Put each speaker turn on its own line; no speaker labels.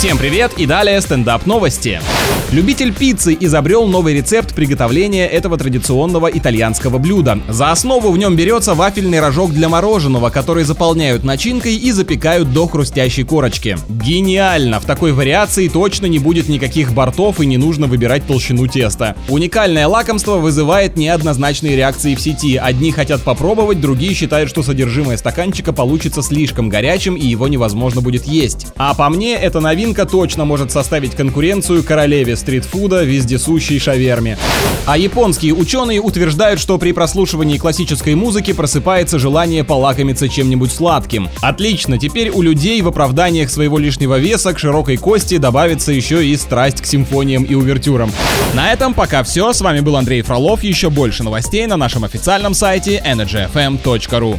Всем привет и далее стендап новости. Любитель пиццы изобрел новый рецепт приготовления этого традиционного итальянского блюда. За основу в нем берется вафельный рожок для мороженого, который заполняют начинкой и запекают до хрустящей корочки. Гениально! В такой вариации точно не будет никаких бортов и не нужно выбирать толщину теста. Уникальное лакомство вызывает неоднозначные реакции в сети. Одни хотят попробовать, другие считают, что содержимое стаканчика получится слишком горячим и его невозможно будет есть. А по мне, эта новинка точно может составить конкуренцию королеве стритфуда вездесущей шаверме. А японские ученые утверждают, что при прослушивании классической музыки просыпается желание полакомиться чем-нибудь сладким. Отлично, теперь у людей в оправданиях своего лишнего веса к широкой кости добавится еще и страсть к симфониям и увертюрам. На этом пока все. С вами был Андрей Фролов. Еще больше новостей на нашем официальном сайте energyfm.ru.